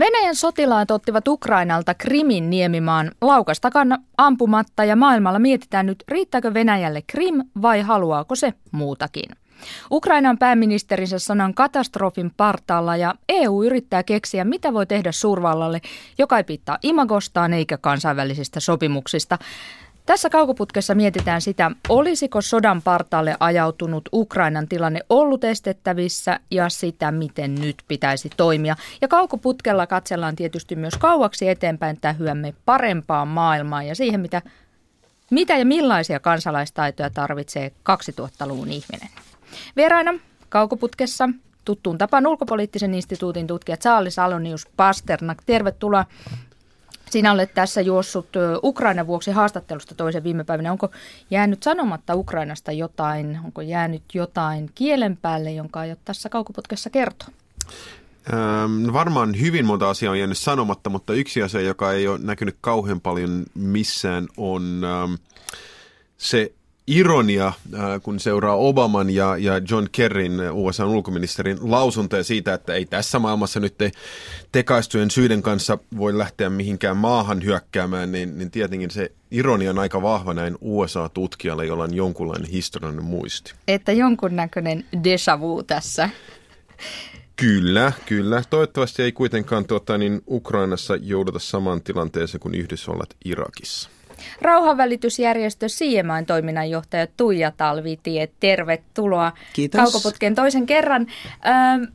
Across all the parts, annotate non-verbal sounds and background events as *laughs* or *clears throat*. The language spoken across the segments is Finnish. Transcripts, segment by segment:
Venäjän sotilaat ottivat Ukrainalta Krimin niemimaan laukastakan ampumatta ja maailmalla mietitään nyt, riittääkö Venäjälle Krim vai haluaako se muutakin. Ukrainan pääministerinsä sanan katastrofin partaalla ja EU yrittää keksiä, mitä voi tehdä suurvallalle, joka ei pitää imagostaan eikä kansainvälisistä sopimuksista. Tässä kaukoputkessa mietitään sitä, olisiko sodan partaalle ajautunut Ukrainan tilanne ollut estettävissä ja sitä, miten nyt pitäisi toimia. Ja kaukoputkella katsellaan tietysti myös kauaksi eteenpäin tähyämme parempaan maailmaan ja siihen, mitä, mitä ja millaisia kansalaistaitoja tarvitsee 2000-luvun ihminen. Vieraina kaukoputkessa tuttuun tapaan ulkopoliittisen instituutin tutkija Charles Alonius Pasternak. Tervetuloa. Sinä olet tässä juossut Ukrainan vuoksi haastattelusta toisen viime päivänä. Onko jäänyt sanomatta Ukrainasta jotain? Onko jäänyt jotain kielen päälle, jonka aiot tässä kaukoputkessa kertoa? Ähm, varmaan hyvin monta asiaa on jäänyt sanomatta, mutta yksi asia, joka ei ole näkynyt kauhean paljon missään, on se ironia, äh, kun seuraa Obaman ja, ja John Kerryn, äh, USA ulkoministerin, lausuntoja siitä, että ei tässä maailmassa nyt te, tekaistujen syiden kanssa voi lähteä mihinkään maahan hyökkäämään, niin, niin tietenkin se ironia on aika vahva näin USA-tutkijalle, jolla on jonkunlainen historiallinen muisti. Että jonkunnäköinen deja vu tässä. Kyllä, kyllä. Toivottavasti ei kuitenkaan tuota, niin Ukrainassa jouduta samaan tilanteeseen kuin Yhdysvallat Irakissa. Rauhanvälitysjärjestö Siemain toiminnanjohtaja Tuija Talvitie, tervetuloa Kiitos. Kaukoputken toisen kerran. Ö,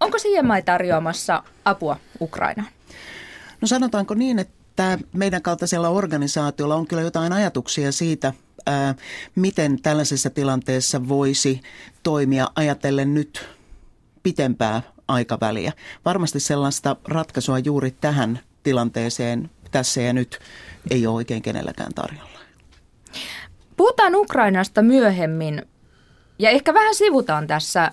onko Siemai tarjoamassa apua Ukrainaan? No sanotaanko niin, että meidän kaltaisella organisaatiolla on kyllä jotain ajatuksia siitä, ää, miten tällaisessa tilanteessa voisi toimia ajatellen nyt pitempää aikaväliä. Varmasti sellaista ratkaisua juuri tähän tilanteeseen tässä ja nyt ei ole oikein kenelläkään tarjolla. Puhutaan Ukrainasta myöhemmin ja ehkä vähän sivutaan tässä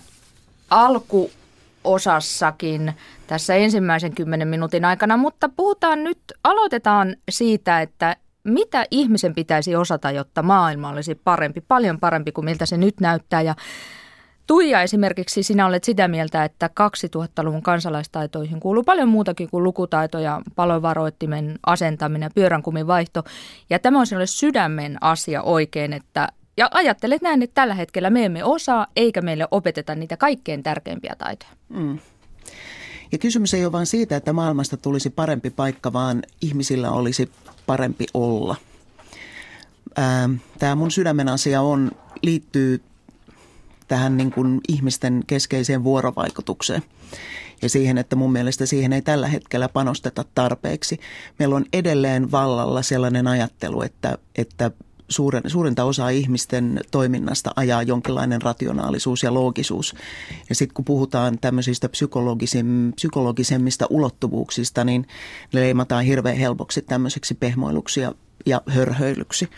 alkuosassakin tässä ensimmäisen kymmenen minuutin aikana, mutta puhutaan nyt, aloitetaan siitä, että mitä ihmisen pitäisi osata, jotta maailma olisi parempi, paljon parempi kuin miltä se nyt näyttää ja Tuija esimerkiksi, sinä olet sitä mieltä, että 2000-luvun kansalaistaitoihin kuuluu paljon muutakin kuin lukutaito ja palovaroittimen asentaminen ja pyöränkumin vaihto. Ja tämä on sinulle sydämen asia oikein, että ja ajattelet näin, että tällä hetkellä me emme osaa eikä meille opeteta niitä kaikkein tärkeimpiä taitoja. Mm. Ja kysymys ei ole vain siitä, että maailmasta tulisi parempi paikka, vaan ihmisillä olisi parempi olla. Tämä mun sydämen asia on, liittyy tähän niin kuin ihmisten keskeiseen vuorovaikutukseen ja siihen, että mun mielestä siihen ei tällä hetkellä panosteta tarpeeksi. Meillä on edelleen vallalla sellainen ajattelu, että, että suuren, suurinta osaa ihmisten toiminnasta ajaa jonkinlainen rationaalisuus ja loogisuus. Ja sitten kun puhutaan tämmöisistä psykologisem, psykologisemmista ulottuvuuksista, niin ne leimataan hirveän helpoksi tämmöiseksi pehmoiluksi ja, ja hörhöilyksi.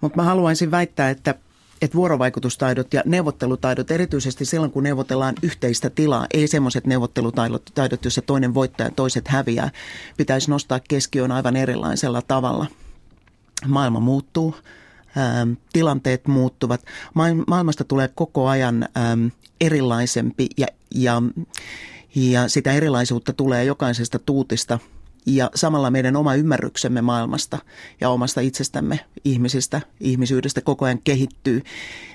Mutta mä haluaisin väittää, että että vuorovaikutustaidot ja neuvottelutaidot, erityisesti silloin kun neuvotellaan yhteistä tilaa, ei semmoiset neuvottelutaidot, taidot, joissa toinen voittaa ja toiset häviää, pitäisi nostaa keskiöön aivan erilaisella tavalla. Maailma muuttuu, ähm, tilanteet muuttuvat, maailmasta tulee koko ajan ähm, erilaisempi ja, ja, ja sitä erilaisuutta tulee jokaisesta tuutista – ja samalla meidän oma ymmärryksemme maailmasta ja omasta itsestämme, ihmisistä, ihmisyydestä koko ajan kehittyy,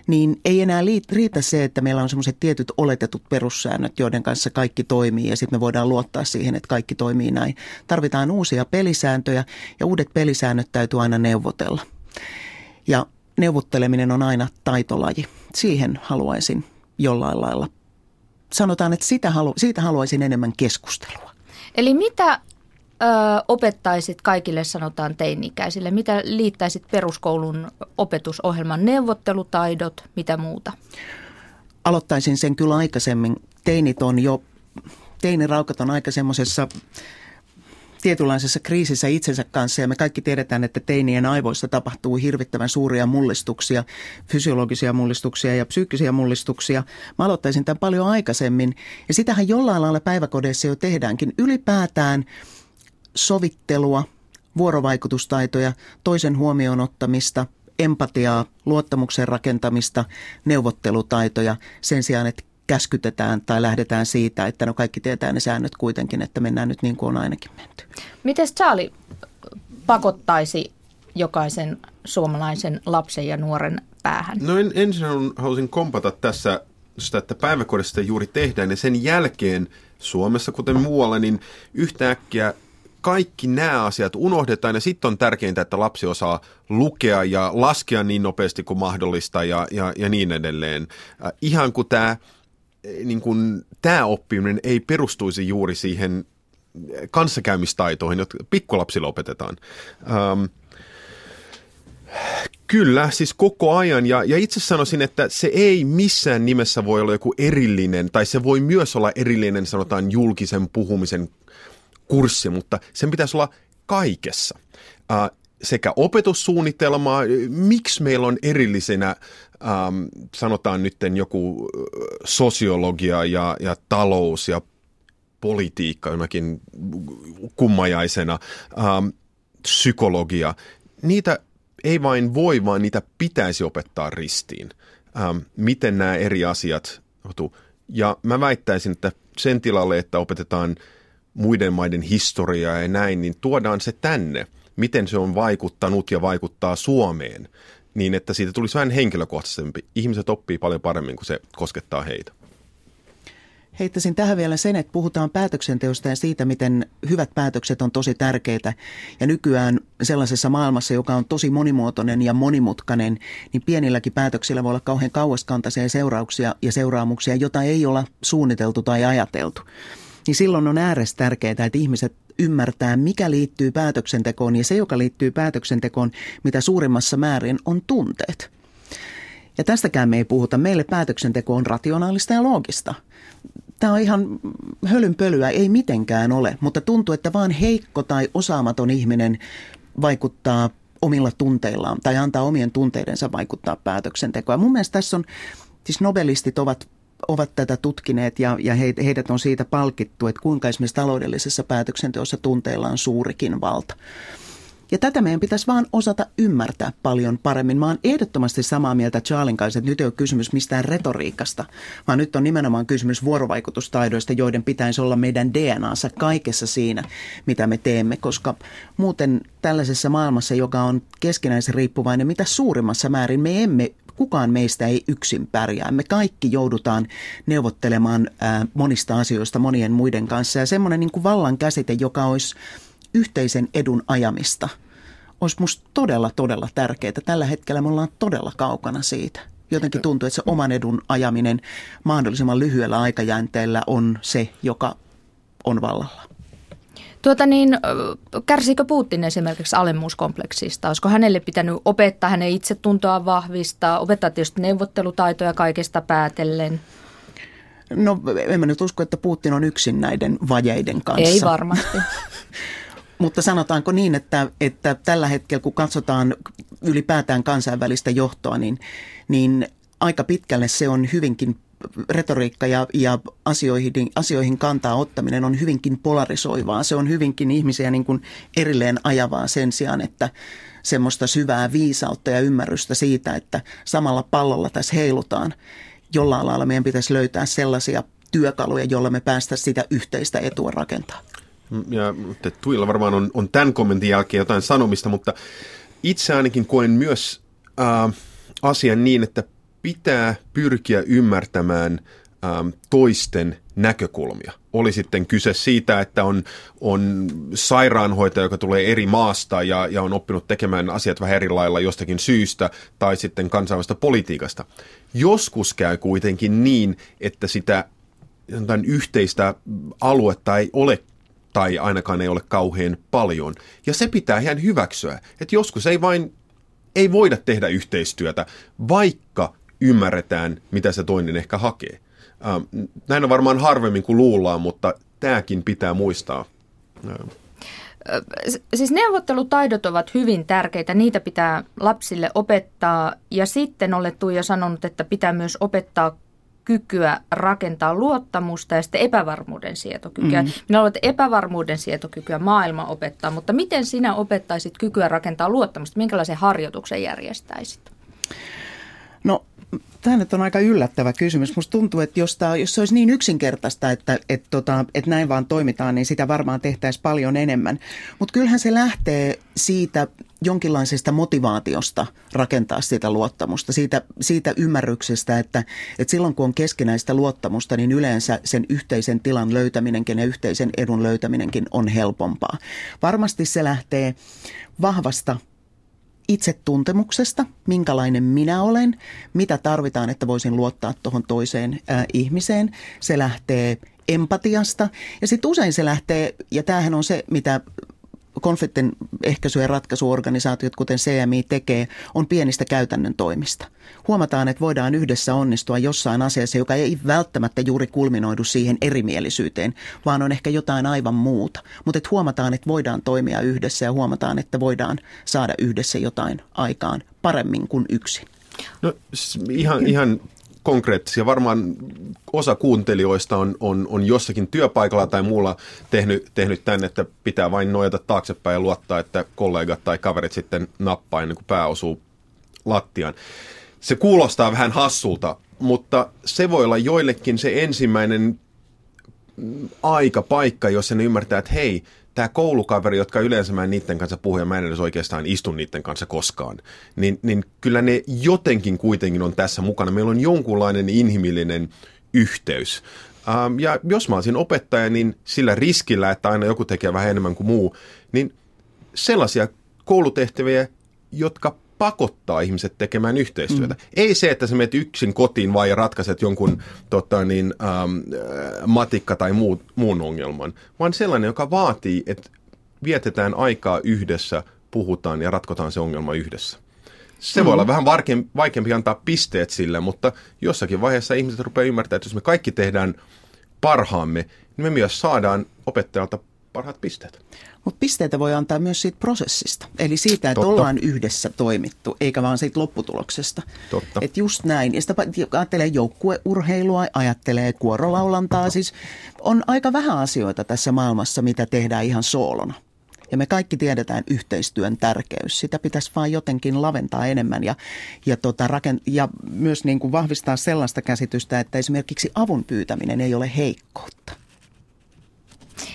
niin ei enää riitä se, että meillä on semmoiset tietyt oletetut perussäännöt, joiden kanssa kaikki toimii ja sitten me voidaan luottaa siihen, että kaikki toimii näin. Tarvitaan uusia pelisääntöjä ja uudet pelisäännöt täytyy aina neuvotella. Ja neuvotteleminen on aina taitolaji. Siihen haluaisin jollain lailla. Sanotaan, että sitä halu, siitä haluaisin enemmän keskustelua. Eli mitä ö, opettaisit kaikille, sanotaan teini-ikäisille? Mitä liittäisit peruskoulun opetusohjelman neuvottelutaidot, mitä muuta? Aloittaisin sen kyllä aikaisemmin. Teinit on jo, teiniraukat on aika semmoisessa tietynlaisessa kriisissä itsensä kanssa ja me kaikki tiedetään, että teinien aivoissa tapahtuu hirvittävän suuria mullistuksia, fysiologisia mullistuksia ja psyykkisiä mullistuksia. Mä aloittaisin tämän paljon aikaisemmin ja sitähän jollain lailla päiväkodeissa jo tehdäänkin. Ylipäätään – sovittelua, vuorovaikutustaitoja, toisen huomioon ottamista, empatiaa, luottamuksen rakentamista, neuvottelutaitoja sen sijaan, että käskytetään tai lähdetään siitä, että no kaikki tietää ne säännöt kuitenkin, että mennään nyt niin kuin on ainakin menty. Miten Charlie pakottaisi jokaisen suomalaisen lapsen ja nuoren päähän? No en, ensin haluaisin kompata tässä sitä, että päiväkodissa juuri tehdään ja sen jälkeen Suomessa, kuten muualla, niin yhtäkkiä kaikki nämä asiat unohdetaan ja sitten on tärkeintä, että lapsi osaa lukea ja laskea niin nopeasti kuin mahdollista ja, ja, ja niin edelleen. Äh, ihan kuin tämä niin kuin, tämä oppiminen ei perustuisi juuri siihen kanssakäymistaitoihin, jotka pikkulapsilla opetetaan. Ähm, Kyllä, siis koko ajan. Ja, ja itse sanoisin, että se ei missään nimessä voi olla joku erillinen, tai se voi myös olla erillinen, sanotaan, julkisen puhumisen kurssi, mutta sen pitäisi olla kaikessa. Sekä opetussuunnitelmaa, miksi meillä on erillisenä, ähm, sanotaan nyt joku sosiologia ja, ja talous ja politiikka jonakin kummajaisena, ähm, psykologia. Niitä ei vain voi, vaan niitä pitäisi opettaa ristiin. Ähm, miten nämä eri asiat Ja mä väittäisin, että sen tilalle, että opetetaan muiden maiden historiaa ja näin, niin tuodaan se tänne. Miten se on vaikuttanut ja vaikuttaa Suomeen, niin että siitä tulisi vähän henkilökohtaisempi. Ihmiset oppii paljon paremmin, kun se koskettaa heitä. Heittäisin tähän vielä sen, että puhutaan päätöksenteosta ja siitä, miten hyvät päätökset on tosi tärkeitä. Ja nykyään sellaisessa maailmassa, joka on tosi monimuotoinen ja monimutkainen, niin pienilläkin päätöksillä voi olla kauhean kauaskantaisia seurauksia ja seuraamuksia, jota ei olla suunniteltu tai ajateltu. Niin silloin on äärestä tärkeää, että ihmiset ymmärtää, mikä liittyy päätöksentekoon ja se, joka liittyy päätöksentekoon, mitä suurimmassa määrin on tunteet. Ja tästäkään me ei puhuta. Meille päätöksenteko on rationaalista ja loogista tämä on ihan hölynpölyä, ei mitenkään ole, mutta tuntuu, että vaan heikko tai osaamaton ihminen vaikuttaa omilla tunteillaan tai antaa omien tunteidensa vaikuttaa päätöksentekoon. Mun mielestä tässä on, siis nobelistit ovat ovat tätä tutkineet ja, ja heidät on siitä palkittu, että kuinka esimerkiksi taloudellisessa päätöksenteossa tunteilla on suurikin valta. Ja tätä meidän pitäisi vaan osata ymmärtää paljon paremmin. Mä oon ehdottomasti samaa mieltä Charlin kanssa, että nyt ei ole kysymys mistään retoriikasta, vaan nyt on nimenomaan kysymys vuorovaikutustaidoista, joiden pitäisi olla meidän DNAssa kaikessa siinä, mitä me teemme, koska muuten tällaisessa maailmassa, joka on keskinäisen riippuvainen, mitä suurimmassa määrin me emme kukaan meistä ei yksin pärjää. Me kaikki joudutaan neuvottelemaan ää, monista asioista monien muiden kanssa. Ja semmoinen niin kuin vallan käsite, joka olisi yhteisen edun ajamista olisi minusta todella, todella tärkeää. Tällä hetkellä me ollaan todella kaukana siitä. Jotenkin tuntuu, että se oman edun ajaminen mahdollisimman lyhyellä aikajänteellä on se, joka on vallalla. Tuota niin, kärsikö Putin esimerkiksi alemmuuskompleksista? Olisiko hänelle pitänyt opettaa hänen itsetuntoa vahvistaa, opettaa tietysti neuvottelutaitoja kaikesta päätellen? No en mä nyt usko, että Putin on yksin näiden vajeiden kanssa. Ei varmasti. *laughs* Mutta sanotaanko niin, että, että tällä hetkellä kun katsotaan ylipäätään kansainvälistä johtoa, niin, niin aika pitkälle se on hyvinkin retoriikka ja, ja asioihin, asioihin kantaa ottaminen on hyvinkin polarisoivaa. Se on hyvinkin ihmisiä niin kuin erilleen ajavaa sen sijaan, että semmoista syvää viisautta ja ymmärrystä siitä, että samalla pallolla tässä heilutaan. Jollain lailla meidän pitäisi löytää sellaisia työkaluja, joilla me päästä sitä yhteistä etua rakentaa. Ja Tuilla varmaan on, on tämän kommentin jälkeen jotain sanomista, mutta itse ainakin koen myös äh, asian niin, että pitää pyrkiä ymmärtämään äh, toisten näkökulmia. Oli sitten kyse siitä, että on, on sairaanhoitaja, joka tulee eri maasta ja, ja on oppinut tekemään asiat vähän eri lailla jostakin syystä, tai sitten kansainvälistä politiikasta. Joskus käy kuitenkin niin, että sitä yhteistä aluetta ei ole tai ainakaan ei ole kauhean paljon. Ja se pitää ihan hyväksyä, että joskus ei vain ei voida tehdä yhteistyötä, vaikka ymmärretään, mitä se toinen ehkä hakee. Ähm, näin on varmaan harvemmin kuin luullaan, mutta tämäkin pitää muistaa. Ähm. Siis neuvottelutaidot ovat hyvin tärkeitä, niitä pitää lapsille opettaa ja sitten olet Tuija sanonut, että pitää myös opettaa kykyä rakentaa luottamusta ja sitten epävarmuuden sietokykyä. Mm. Minä luulen, että epävarmuuden sietokykyä maailma opettaa, mutta miten sinä opettaisit kykyä rakentaa luottamusta? Minkälaisen harjoituksen järjestäisit? No Tämä nyt on aika yllättävä kysymys. Musta tuntuu, että jos, tämä, jos se olisi niin yksinkertaista, että, että, tota, että näin vaan toimitaan, niin sitä varmaan tehtäisiin paljon enemmän. Mutta kyllähän se lähtee siitä jonkinlaisesta motivaatiosta rakentaa sitä luottamusta, siitä, siitä ymmärryksestä, että, että silloin kun on keskinäistä luottamusta, niin yleensä sen yhteisen tilan löytäminenkin ja yhteisen edun löytäminenkin on helpompaa. Varmasti se lähtee vahvasta itsetuntemuksesta, minkälainen minä olen, mitä tarvitaan, että voisin luottaa tuohon toiseen ää, ihmiseen. Se lähtee empatiasta ja sitten usein se lähtee, ja tämähän on se, mitä konfliktin ehkäisy- ja ratkaisuorganisaatiot, kuten CMI tekee, on pienistä käytännön toimista. Huomataan, että voidaan yhdessä onnistua jossain asiassa, joka ei välttämättä juuri kulminoidu siihen erimielisyyteen, vaan on ehkä jotain aivan muuta. Mutta että huomataan, että voidaan toimia yhdessä ja huomataan, että voidaan saada yhdessä jotain aikaan paremmin kuin yksin. No ihan, ihan konkreettisia. Varmaan osa kuuntelijoista on, on, on jossakin työpaikalla tai muulla tehnyt, tehnyt tämän, että pitää vain nojata taaksepäin ja luottaa, että kollegat tai kaverit sitten nappaa ennen kuin pää osuu lattiaan. Se kuulostaa vähän hassulta, mutta se voi olla joillekin se ensimmäinen aika, paikka, jossa ne ymmärtää, että hei, tämä koulukaveri, jotka yleensä mä en niiden kanssa puhu ja mä en edes oikeastaan istu niiden kanssa koskaan, niin, niin kyllä ne jotenkin kuitenkin on tässä mukana. Meillä on jonkunlainen inhimillinen yhteys. Ähm, ja jos mä olisin opettaja, niin sillä riskillä, että aina joku tekee vähän enemmän kuin muu, niin sellaisia koulutehtäviä, jotka pakottaa ihmiset tekemään yhteistyötä. Mm. Ei se, että sä menet yksin kotiin vai ratkaiset jonkun tota, niin, ähm, matikka tai muu, muun ongelman, vaan sellainen, joka vaatii, että vietetään aikaa yhdessä, puhutaan ja ratkotaan se ongelma yhdessä. Se mm. voi olla vähän vaikeampi antaa pisteet sille, mutta jossakin vaiheessa ihmiset rupeaa ymmärtämään, että jos me kaikki tehdään parhaamme, niin me myös saadaan opettajalta parhaat pisteet. Mutta pisteitä voi antaa myös siitä prosessista, eli siitä, että Totta. ollaan yhdessä toimittu, eikä vaan siitä lopputuloksesta. Totta. Et just näin. Ja sitä ajattelee joukkueurheilua, ajattelee kuorolaulantaa. Siis on aika vähän asioita tässä maailmassa, mitä tehdään ihan soolona. Ja me kaikki tiedetään yhteistyön tärkeys. Sitä pitäisi vain jotenkin laventaa enemmän ja, ja, tota, rakent- ja myös niin kuin vahvistaa sellaista käsitystä, että esimerkiksi avun pyytäminen ei ole heikkoutta.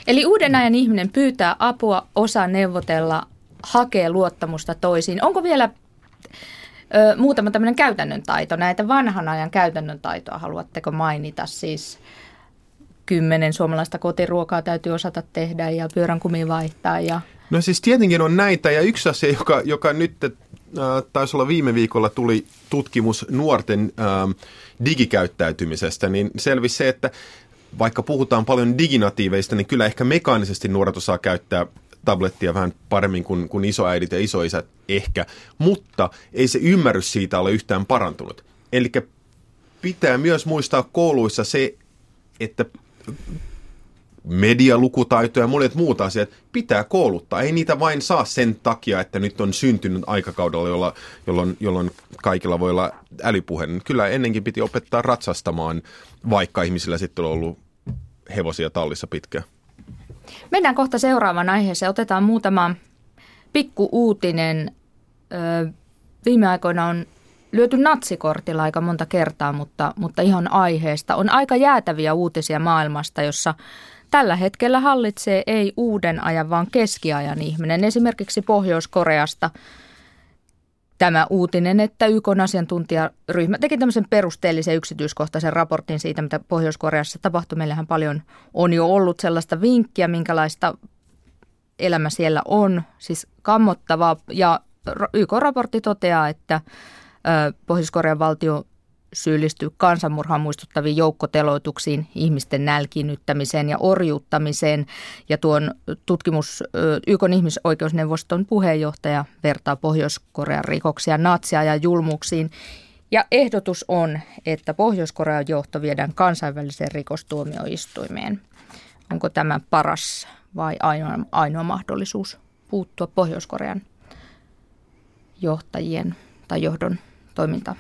Eli uuden ajan ihminen pyytää apua, osaa neuvotella, hakee luottamusta toisiin. Onko vielä ö, muutama tämmöinen käytännön taito, näitä vanhan ajan käytännön taitoa haluatteko mainita? Siis kymmenen suomalaista kotiruokaa täytyy osata tehdä ja pyörän kumi vaihtaa. Ja... No siis tietenkin on näitä ja yksi asia, joka, joka nyt äh, taisi olla viime viikolla tuli tutkimus nuorten äh, digikäyttäytymisestä, niin selvisi se, että vaikka puhutaan paljon diginatiiveista, niin kyllä ehkä mekaanisesti nuoret osaa käyttää tablettia vähän paremmin kuin, kuin isoäidit ja isoisät ehkä, mutta ei se ymmärrys siitä ole yhtään parantunut. Eli pitää myös muistaa kouluissa se, että medialukutaito ja monet muut asiat pitää kouluttaa. Ei niitä vain saa sen takia, että nyt on syntynyt aikakaudella, jolla, jolloin, jolloin kaikilla voi olla älypuhe. Kyllä ennenkin piti opettaa ratsastamaan, vaikka ihmisillä sitten on ollut hevosia tallissa pitkään. Mennään kohta seuraavaan aiheeseen. Otetaan muutama pikku uutinen. viime aikoina on lyöty natsikortilla aika monta kertaa, mutta, mutta ihan aiheesta. On aika jäätäviä uutisia maailmasta, jossa tällä hetkellä hallitsee ei uuden ajan, vaan keskiajan ihminen. Esimerkiksi Pohjois-Koreasta – tämä uutinen, että YK asiantuntijaryhmä teki tämmöisen perusteellisen yksityiskohtaisen raportin siitä, mitä Pohjois-Koreassa tapahtui. Meillähän paljon on jo ollut sellaista vinkkiä, minkälaista elämä siellä on, siis kammottavaa. Ja YK-raportti toteaa, että Pohjois-Korean valtio syyllistyy kansanmurhaan muistuttaviin joukkoteloituksiin, ihmisten nälkiinnyttämiseen ja orjuuttamiseen. Ja tuon tutkimus YK ihmisoikeusneuvoston puheenjohtaja vertaa Pohjois-Korean rikoksia natsia ja julmuksiin. Ja ehdotus on, että Pohjois-Korean johto viedään kansainväliseen rikostuomioistuimeen. Onko tämä paras vai ainoa, ainoa mahdollisuus puuttua Pohjois-Korean johtajien tai johdon toimintaan?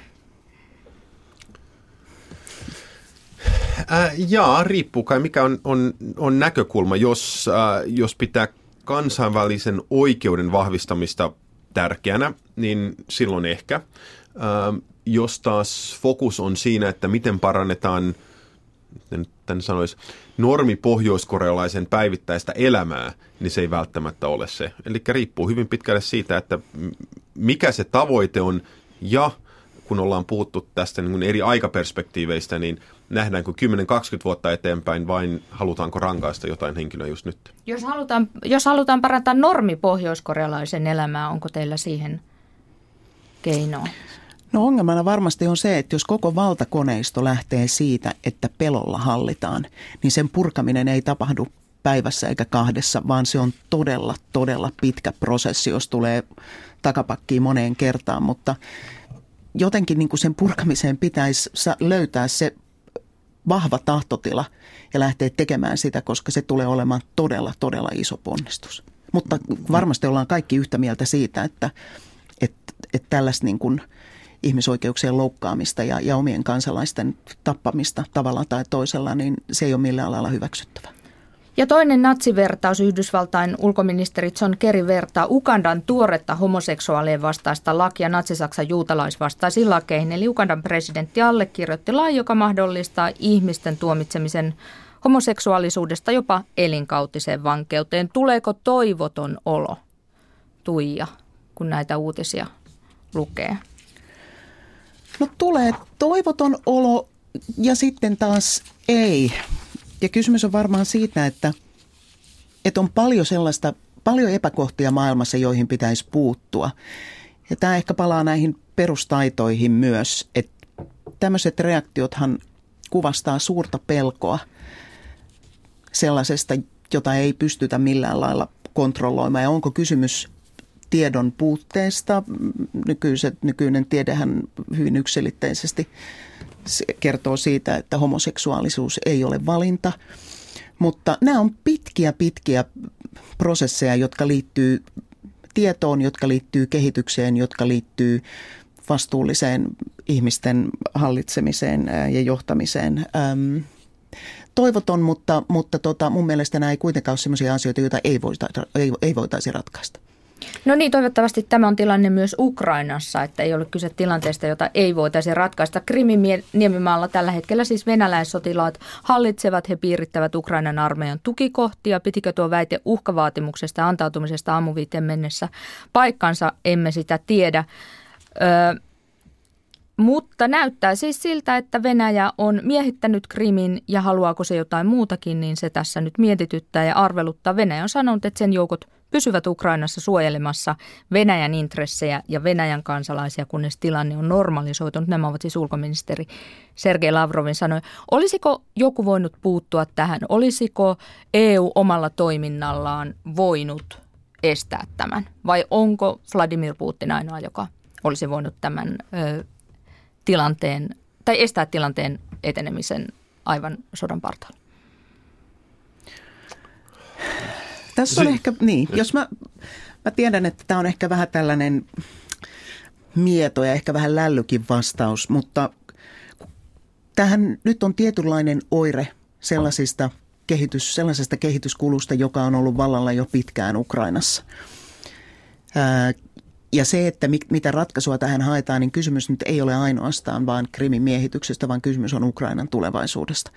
Äh, jaa, riippuu kai mikä on, on, on näkökulma. Jos, äh, jos pitää kansainvälisen oikeuden vahvistamista tärkeänä, niin silloin ehkä. Äh, jos taas fokus on siinä, että miten parannetaan, miten sanoisi, normi pohjoiskorealaisen päivittäistä elämää, niin se ei välttämättä ole se. Eli riippuu hyvin pitkälle siitä, että mikä se tavoite on ja kun ollaan puhuttu tästä niin eri aikaperspektiiveistä, niin nähdäänkö 10-20 vuotta eteenpäin vain halutaanko rankaista jotain henkilöä just nyt? Jos halutaan, jos halutaan parantaa normi pohjoiskorealaisen elämää, onko teillä siihen keinoa? No ongelmana varmasti on se, että jos koko valtakoneisto lähtee siitä, että pelolla hallitaan, niin sen purkaminen ei tapahdu päivässä eikä kahdessa, vaan se on todella, todella pitkä prosessi, jos tulee takapakkiin moneen kertaan, mutta jotenkin niin kuin sen purkamiseen pitäisi löytää se vahva tahtotila ja lähteä tekemään sitä, koska se tulee olemaan todella, todella iso ponnistus. Mutta varmasti ollaan kaikki yhtä mieltä siitä, että, että, että tällaista niin kuin ihmisoikeuksien loukkaamista ja, ja omien kansalaisten tappamista tavalla tai toisella, niin se ei ole millään alalla hyväksyttävä. Ja toinen natsivertaus Yhdysvaltain ulkoministeri John Kerry vertaa Ugandan tuoretta homoseksuaalien vastaista lakia natsisaksan juutalaisvastaisiin lakeihin. Eli Ugandan presidentti allekirjoitti lain, joka mahdollistaa ihmisten tuomitsemisen homoseksuaalisuudesta jopa elinkautiseen vankeuteen. Tuleeko toivoton olo, Tuija, kun näitä uutisia lukee? No tulee toivoton olo ja sitten taas ei. Ja kysymys on varmaan siitä, että, että on paljon sellaista, paljon epäkohtia maailmassa, joihin pitäisi puuttua. Ja tämä ehkä palaa näihin perustaitoihin myös, että tämmöiset reaktiothan kuvastaa suurta pelkoa sellaisesta, jota ei pystytä millään lailla kontrolloimaan. Ja onko kysymys tiedon puutteesta? Nykyiset, nykyinen tiedehän hyvin yksilitteisesti se kertoo siitä, että homoseksuaalisuus ei ole valinta. Mutta nämä on pitkiä, pitkiä prosesseja, jotka liittyy tietoon, jotka liittyy kehitykseen, jotka liittyy vastuulliseen ihmisten hallitsemiseen ja johtamiseen. toivoton, mutta, mutta tota, mun mielestä nämä ei kuitenkaan ole sellaisia asioita, joita ei, voita, ei, ei voitaisi ratkaista. No niin, toivottavasti tämä on tilanne myös Ukrainassa, että ei ole kyse tilanteesta, jota ei voitaisi ratkaista. Krimin niemimaalla tällä hetkellä siis venäläissotilaat hallitsevat, he piirittävät Ukrainan armeijan tukikohtia. Pitikö tuo väite uhkavaatimuksesta antautumisesta aamuviiteen mennessä paikkansa, emme sitä tiedä. Öö, mutta näyttää siis siltä, että Venäjä on miehittänyt Krimin ja haluaako se jotain muutakin, niin se tässä nyt mietityttää ja arveluttaa. Venäjä on sanonut, että sen joukot pysyvät Ukrainassa suojelemassa Venäjän intressejä ja Venäjän kansalaisia, kunnes tilanne on normalisoitunut. Nämä ovat siis ulkoministeri Sergei Lavrovin sanoi. Olisiko joku voinut puuttua tähän? Olisiko EU omalla toiminnallaan voinut estää tämän? Vai onko Vladimir Putin ainoa, joka olisi voinut tämän ö, tilanteen tai estää tilanteen etenemisen aivan sodan partaalla? Tässä on ehkä, niin, jos mä, mä tiedän, että tämä on ehkä vähän tällainen mieto ja ehkä vähän lällykin vastaus, mutta tähän nyt on tietynlainen oire sellaisista kehitys, sellaisesta kehityskulusta, joka on ollut vallalla jo pitkään Ukrainassa. Ää, ja se, että mitä ratkaisua tähän haetaan, niin kysymys nyt ei ole ainoastaan vain Krimin miehityksestä, vaan kysymys on Ukrainan tulevaisuudesta.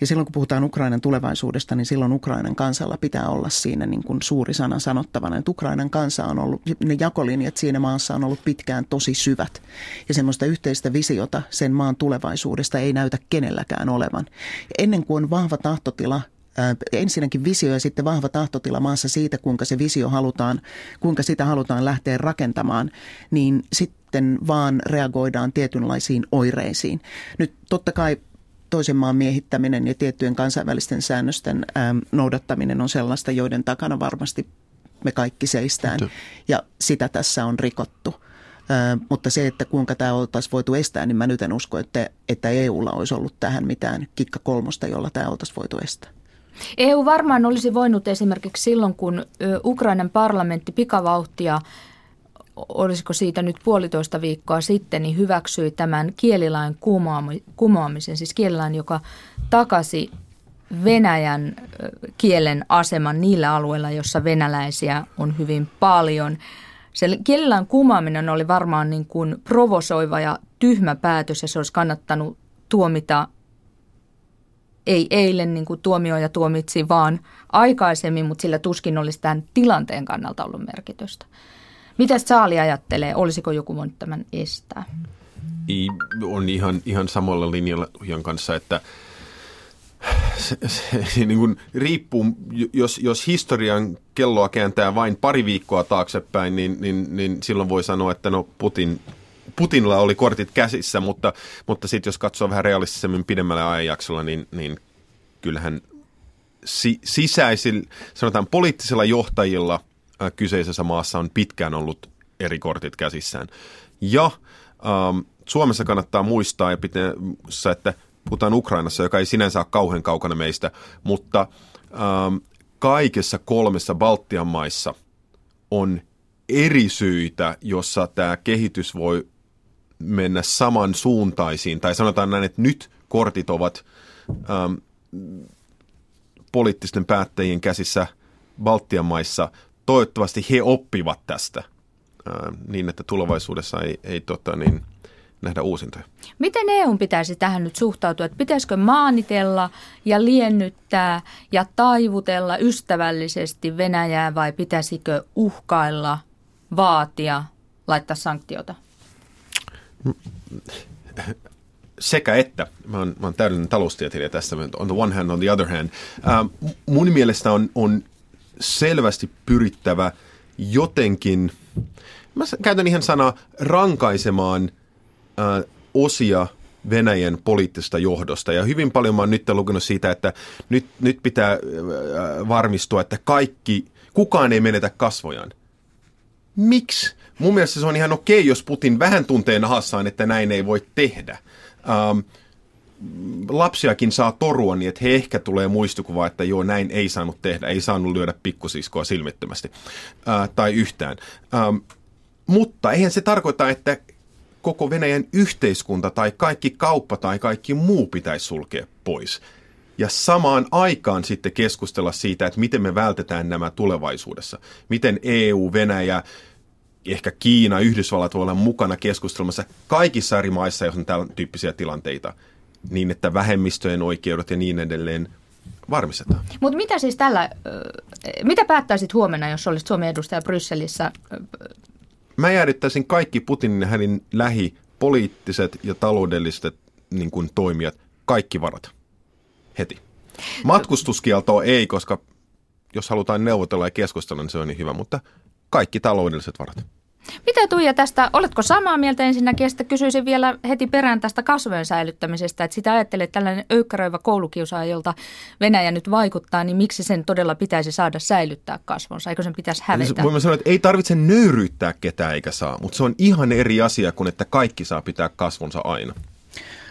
Ja silloin kun puhutaan Ukrainan tulevaisuudesta, niin silloin Ukrainan kansalla pitää olla siinä niin kuin suuri sana sanottavana. Että Ukrainan kansa on ollut, ne jakolinjat siinä maassa on ollut pitkään tosi syvät. Ja semmoista yhteistä visiota sen maan tulevaisuudesta ei näytä kenelläkään olevan. Ja ennen kuin on vahva tahtotila ensinnäkin visio ja sitten vahva tahtotila maassa siitä, kuinka se visio halutaan, kuinka sitä halutaan lähteä rakentamaan, niin sitten vaan reagoidaan tietynlaisiin oireisiin. Nyt totta kai toisen maan miehittäminen ja tiettyjen kansainvälisten säännösten noudattaminen on sellaista, joiden takana varmasti me kaikki seistään. Ja sitä tässä on rikottu. Äh, mutta se, että kuinka tämä oltaisiin voitu estää, niin mä nyt en usko, että, että EUlla olisi ollut tähän mitään kikka kolmosta, jolla tämä oltaisiin voitu estää. EU varmaan olisi voinut esimerkiksi silloin, kun Ukrainan parlamentti pikavauhtia olisiko siitä nyt puolitoista viikkoa sitten, niin hyväksyi tämän kielilain kumoamisen, siis kielilain, joka takasi Venäjän kielen aseman niillä alueilla, jossa venäläisiä on hyvin paljon. Se kielellään kumaaminen oli varmaan niin kuin provosoiva ja tyhmä päätös ja se olisi kannattanut tuomita ei eilen niin kuin tuomioja tuomitsi, vaan aikaisemmin, mutta sillä tuskin olisi tämän tilanteen kannalta ollut merkitystä. Mitä Saali ajattelee? Olisiko joku voinut tämän estää? On ihan, ihan samalla linjalla kanssa, että se, se niin kuin riippuu, jos, jos historian kelloa kääntää vain pari viikkoa taaksepäin, niin, niin, niin silloin voi sanoa, että no Putin, Putinilla oli kortit käsissä, mutta, mutta sitten jos katsoo vähän realistisemmin pidemmällä ajanjaksolla, niin, niin kyllähän si, sisäisillä, sanotaan poliittisilla johtajilla äh, kyseisessä maassa on pitkään ollut eri kortit käsissään. Ja ähm, Suomessa kannattaa muistaa, ja pitää, että puhutaan Ukrainassa, joka ei sinänsä ole kauhean kaukana meistä, mutta ähm, kaikessa kolmessa Baltian maissa on eri syitä, jossa tämä kehitys voi mennä samansuuntaisiin. Tai sanotaan näin, että nyt kortit ovat ähm, poliittisten päättäjien käsissä Baltian maissa. Toivottavasti he oppivat tästä äh, niin, että tulevaisuudessa ei, ei tota, niin, nähdä uusintoja. Miten EU pitäisi tähän nyt suhtautua? Että pitäisikö maanitella ja liennyttää ja taivutella ystävällisesti Venäjää vai pitäisikö uhkailla, vaatia, laittaa sanktiota? Sekä että. Mä oon, mä oon täydellinen taloustieteilijä tässä, on the one hand, on the other hand. Uh, mun mielestä on, on selvästi pyrittävä jotenkin, mä käytän ihan sanaa, rankaisemaan uh, osia Venäjän poliittista johdosta. Ja hyvin paljon mä oon nyt lukenut siitä, että nyt, nyt pitää uh, varmistua, että kaikki, kukaan ei menetä kasvojaan. Miksi? Mun mielestä se on ihan okei, jos Putin vähän tuntee nahassaan, että näin ei voi tehdä ähm, lapsiakin saa torua niin, että he ehkä tulee muistikuva, että joo, näin ei saanut tehdä, ei saanut lyödä pikkusiskoa silmittömästi äh, tai yhtään. Ähm, mutta eihän se tarkoita, että koko Venäjän yhteiskunta tai kaikki kauppa tai kaikki muu pitäisi sulkea pois. Ja samaan aikaan sitten keskustella siitä, että miten me vältetään nämä tulevaisuudessa. Miten EU, Venäjä, ehkä Kiina, Yhdysvallat voi olla mukana keskustelemassa kaikissa eri maissa, jos on tällä tyyppisiä tilanteita, niin että vähemmistöjen oikeudet ja niin edelleen varmistetaan. Mutta mitä siis tällä, mitä päättäisit huomenna, jos olisit Suomen edustaja Brysselissä? Mä jäädyttäisin kaikki Putinin ja hänen lähipoliittiset ja taloudelliset niin kuin, toimijat, kaikki varat, heti. Matkustuskieltoa ei, koska jos halutaan neuvotella ja keskustella, niin se on niin hyvä, mutta kaikki taloudelliset varat. Mitä Tuija tästä, oletko samaa mieltä ensinnäkin, ja sitten kysyisin vielä heti perään tästä kasvojen säilyttämisestä, että sitä ajattelee, että tällainen öykkäröivä koulukiusaaja, jolta Venäjä nyt vaikuttaa, niin miksi sen todella pitäisi saada säilyttää kasvonsa, eikö sen pitäisi hävetä? Voimme sanoa, että ei tarvitse nöyryyttää ketään eikä saa, mutta se on ihan eri asia kuin, että kaikki saa pitää kasvonsa aina.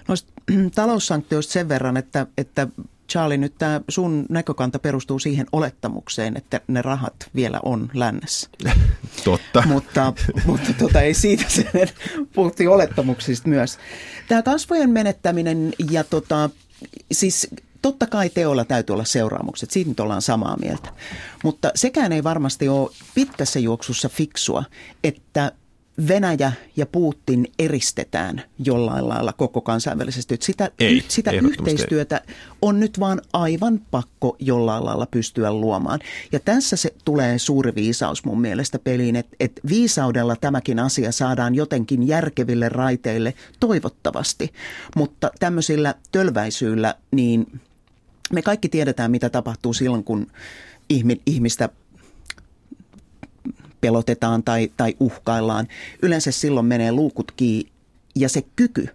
Noista *clears throat* taloussanktioista sen verran, että, että Charlie, nyt tämä sun näkökanta perustuu siihen olettamukseen, että ne rahat vielä on lännessä. *laughs* Totta. mutta mutta tota, ei siitä *laughs* sen, puhuttiin olettamuksista myös. Tämä kasvojen menettäminen ja tota, siis totta kai teolla täytyy olla seuraamukset, siitä nyt ollaan samaa mieltä. Mutta sekään ei varmasti ole pitkässä juoksussa fiksua, että Venäjä ja Putin eristetään jollain lailla koko kansainvälisesti. Sitä, ei, sitä yhteistyötä ei. on nyt vaan aivan pakko jollain lailla pystyä luomaan. Ja tässä se tulee suuri viisaus mun mielestä peliin, että, että viisaudella tämäkin asia saadaan jotenkin järkeville raiteille toivottavasti. Mutta tämmöisillä tölväisyillä, niin me kaikki tiedetään, mitä tapahtuu silloin, kun ihmistä pelotetaan tai, tai uhkaillaan, yleensä silloin menee luukut kiinni ja se kyky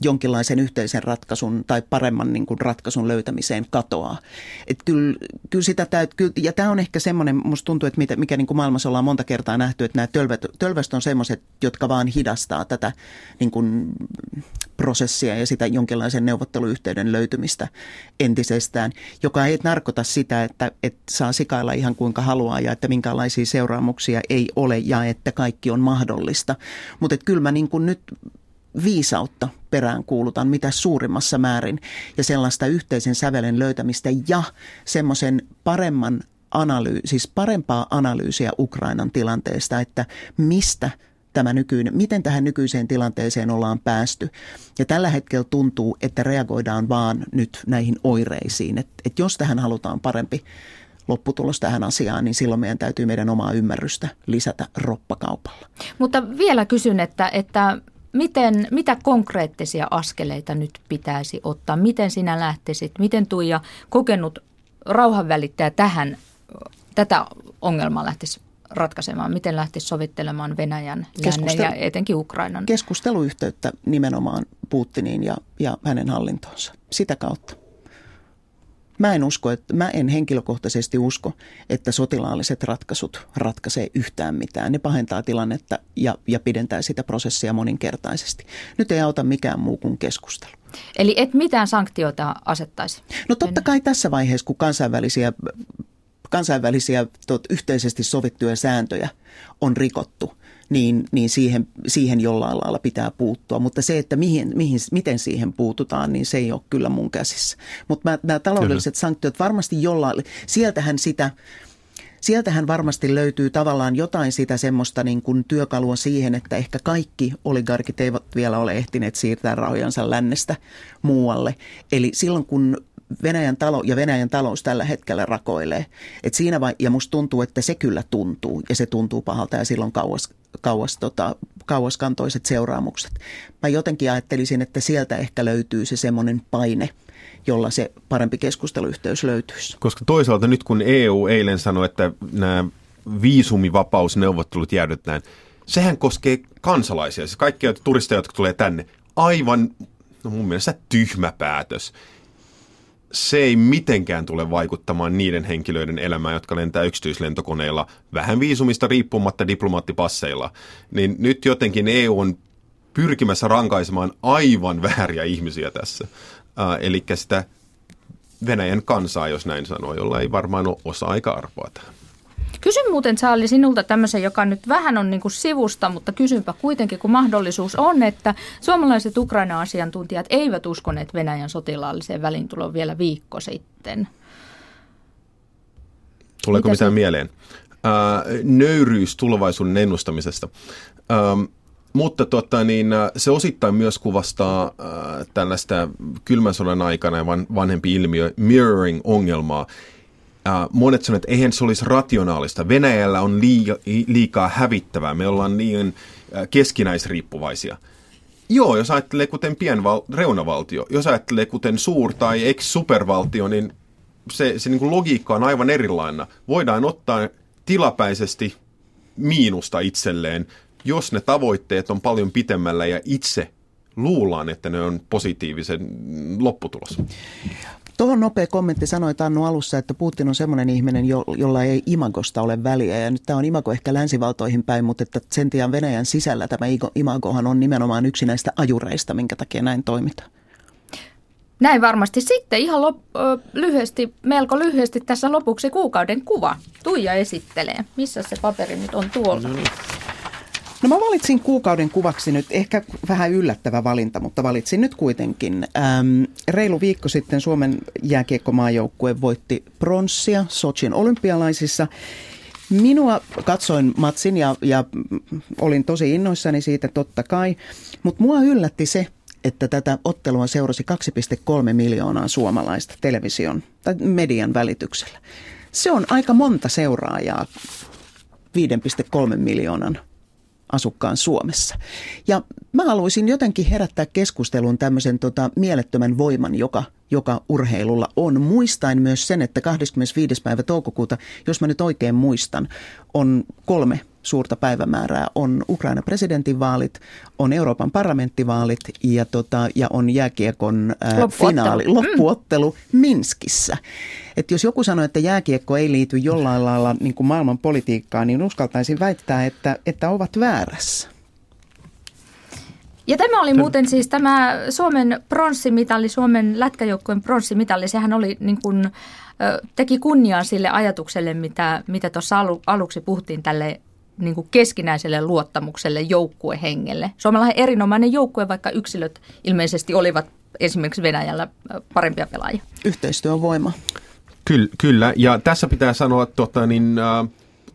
jonkinlaisen yhteisen ratkaisun tai paremman niin kuin ratkaisun löytämiseen katoaa. Et kyllä, kyllä sitä täyt, kyllä, ja tämä on ehkä semmoinen, musta tuntuu, että mikä, mikä niin kuin maailmassa ollaan monta kertaa nähty, että nämä tölvät, tölvästä on semmoiset, jotka vaan hidastaa tätä niin kuin prosessia ja sitä jonkinlaisen neuvotteluyhteyden löytymistä entisestään, joka ei tarkoita sitä, että, että saa sikailla ihan kuinka haluaa ja että minkälaisia seuraamuksia ei ole ja että kaikki on mahdollista. Mutta kyllä mä niin kuin nyt viisautta peräänkuulutan mitä suurimmassa määrin ja sellaista yhteisen sävelen löytämistä ja semmoisen paremman analyy- siis parempaa analyysiä Ukrainan tilanteesta, että mistä tämä nykyinen, miten tähän nykyiseen tilanteeseen ollaan päästy. Ja tällä hetkellä tuntuu, että reagoidaan vaan nyt näihin oireisiin. Että, että jos tähän halutaan parempi lopputulos tähän asiaan, niin silloin meidän täytyy meidän omaa ymmärrystä lisätä roppakaupalla. Mutta vielä kysyn, että, että miten, mitä konkreettisia askeleita nyt pitäisi ottaa? Miten sinä lähtisit? Miten Tuija kokenut rauhanvälittäjä tähän, tätä ongelmaa lähtisi ratkaisemaan? Miten lähtisi sovittelemaan Venäjän, Lännen ja etenkin Ukrainan? Keskusteluyhteyttä nimenomaan Putiniin ja, ja hänen hallintoonsa. Sitä kautta. Mä en usko, että mä en henkilökohtaisesti usko, että sotilaalliset ratkaisut ratkaisee yhtään mitään. Ne pahentaa tilannetta ja, ja pidentää sitä prosessia moninkertaisesti. Nyt ei auta mikään muu kuin keskustelu. Eli et mitään sanktioita asettaisi? No totta kai tässä vaiheessa, kun kansainvälisiä kansainvälisiä tot, yhteisesti sovittuja sääntöjä on rikottu, niin, niin siihen, siihen jollain lailla pitää puuttua. Mutta se, että mihin, mihin, miten siihen puututaan, niin se ei ole kyllä mun käsissä. Mutta nämä taloudelliset kyllä. sanktiot varmasti jollain, sieltähän sitä, sieltähän varmasti löytyy tavallaan jotain sitä semmoista niin kuin työkalua siihen, että ehkä kaikki oligarkit eivät vielä ole ehtineet siirtää rahojansa lännestä muualle. Eli silloin kun Venäjän talo ja Venäjän talous tällä hetkellä rakoilee. Et siinä vai, ja musta tuntuu, että se kyllä tuntuu ja se tuntuu pahalta ja silloin kauas, kauas, tota, kauaskantoiset seuraamukset. Mä jotenkin ajattelisin, että sieltä ehkä löytyy se semmoinen paine, jolla se parempi keskusteluyhteys löytyisi. Koska toisaalta nyt kun EU eilen sanoi, että nämä viisumivapausneuvottelut jäädytetään, sehän koskee kansalaisia, siis kaikkia turisteja, jotka tulee tänne. Aivan, no mun mielestä tyhmä päätös se ei mitenkään tule vaikuttamaan niiden henkilöiden elämään, jotka lentää yksityislentokoneilla vähän viisumista riippumatta diplomaattipasseilla. Niin nyt jotenkin EU on pyrkimässä rankaisemaan aivan *laughs* vääriä ihmisiä tässä. Äh, eli sitä Venäjän kansaa, jos näin sanoo, jolla ei varmaan ole osa aika arvoa tähän. Kysyn muuten Charlie sinulta tämmöisen, joka nyt vähän on niin kuin sivusta, mutta kysynpä kuitenkin, kun mahdollisuus on, että suomalaiset Ukraina-asiantuntijat eivät uskoneet Venäjän sotilaalliseen välintuloon vielä viikko sitten. Tuleeko Mitä mitään se... mieleen? Äh, nöyryys tulevaisuuden ennustamisesta. Ähm, mutta tota, niin, äh, se osittain myös kuvastaa äh, tällaista kylmän sodan aikana ja van, vanhempi ilmiö mirroring-ongelmaa. Äh, monet sanovat, että eihän se olisi rationaalista. Venäjällä on liikaa hävittävää, me ollaan äh, keskinäisriippuvaisia. Joo, jos ajattelee kuten pienval- reunavaltio, jos ajattelee kuten suur- tai ex-supervaltio, niin se, se niin kuin logiikka on aivan erilainen. Voidaan ottaa tilapäisesti miinusta itselleen, jos ne tavoitteet on paljon pitemmällä ja itse luullaan, että ne on positiivisen lopputulos. Tuohon nopea kommentti sanoi Tannu alussa, että Putin on semmoinen ihminen, jo, jolla ei imagosta ole väliä. Ja nyt tämä on imago ehkä länsivaltoihin päin, mutta että sen tiedän Venäjän sisällä tämä imagohan on nimenomaan yksi näistä ajureista, minkä takia näin toimitaan. Näin varmasti. Sitten ihan lop, lyhyesti, melko lyhyesti tässä lopuksi kuukauden kuva. Tuija esittelee. Missä se paperi nyt on tuolla? No niin. No mä valitsin kuukauden kuvaksi nyt, ehkä vähän yllättävä valinta, mutta valitsin nyt kuitenkin. Ähm, reilu viikko sitten Suomen jääkiekkomaajoukkue voitti pronssia Sochin olympialaisissa. Minua katsoin matsin ja, ja olin tosi innoissani siitä totta kai, mutta mua yllätti se, että tätä ottelua seurasi 2,3 miljoonaa suomalaista television tai median välityksellä. Se on aika monta seuraajaa 5,3 miljoonan asukkaan Suomessa. Ja mä haluaisin jotenkin herättää keskustelun tämmöisen tota, mielettömän voiman, joka, joka urheilulla on. Muistain myös sen, että 25. päivä toukokuuta, jos mä nyt oikein muistan, on kolme suurta päivämäärää. On Ukraina presidentinvaalit, on Euroopan parlamenttivaalit ja, tota, ja on jääkiekon ää, loppuottelu. finaali, mm. loppuottelu mm. Minskissä. Et jos joku sanoo, että jääkiekko ei liity jollain lailla niin kuin maailman politiikkaan, niin uskaltaisin väittää, että, että ovat väärässä. Ja tämä oli muuten siis tämä Suomen pronssimitali, Suomen lätkäjoukkueen pronssimitali, sehän oli niin kuin, teki kunniaa sille ajatukselle, mitä, mitä tuossa alu, aluksi puhuttiin tälle niin kuin keskinäiselle luottamukselle, joukkuehengelle. Suomella on erinomainen joukkue, vaikka yksilöt ilmeisesti olivat esimerkiksi Venäjällä parempia pelaajia. Yhteistyö on voima. Kyllä, kyllä. ja tässä pitää sanoa tota, niin, äh,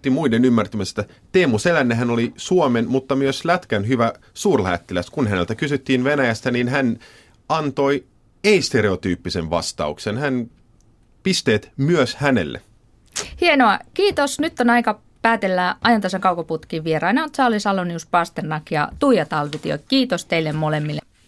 muiden ymmärtämisestä. Teemu Selännehän oli Suomen, mutta myös Lätkän hyvä suurlähettiläs. Kun häneltä kysyttiin Venäjästä, niin hän antoi ei-stereotyyppisen vastauksen. Hän pisteet myös hänelle. Hienoa. Kiitos. Nyt on aika päätellään ajantasan kaukoputkin vieraina Charlie Salonius Pasternak ja Tuija Talvitio. Kiitos teille molemmille.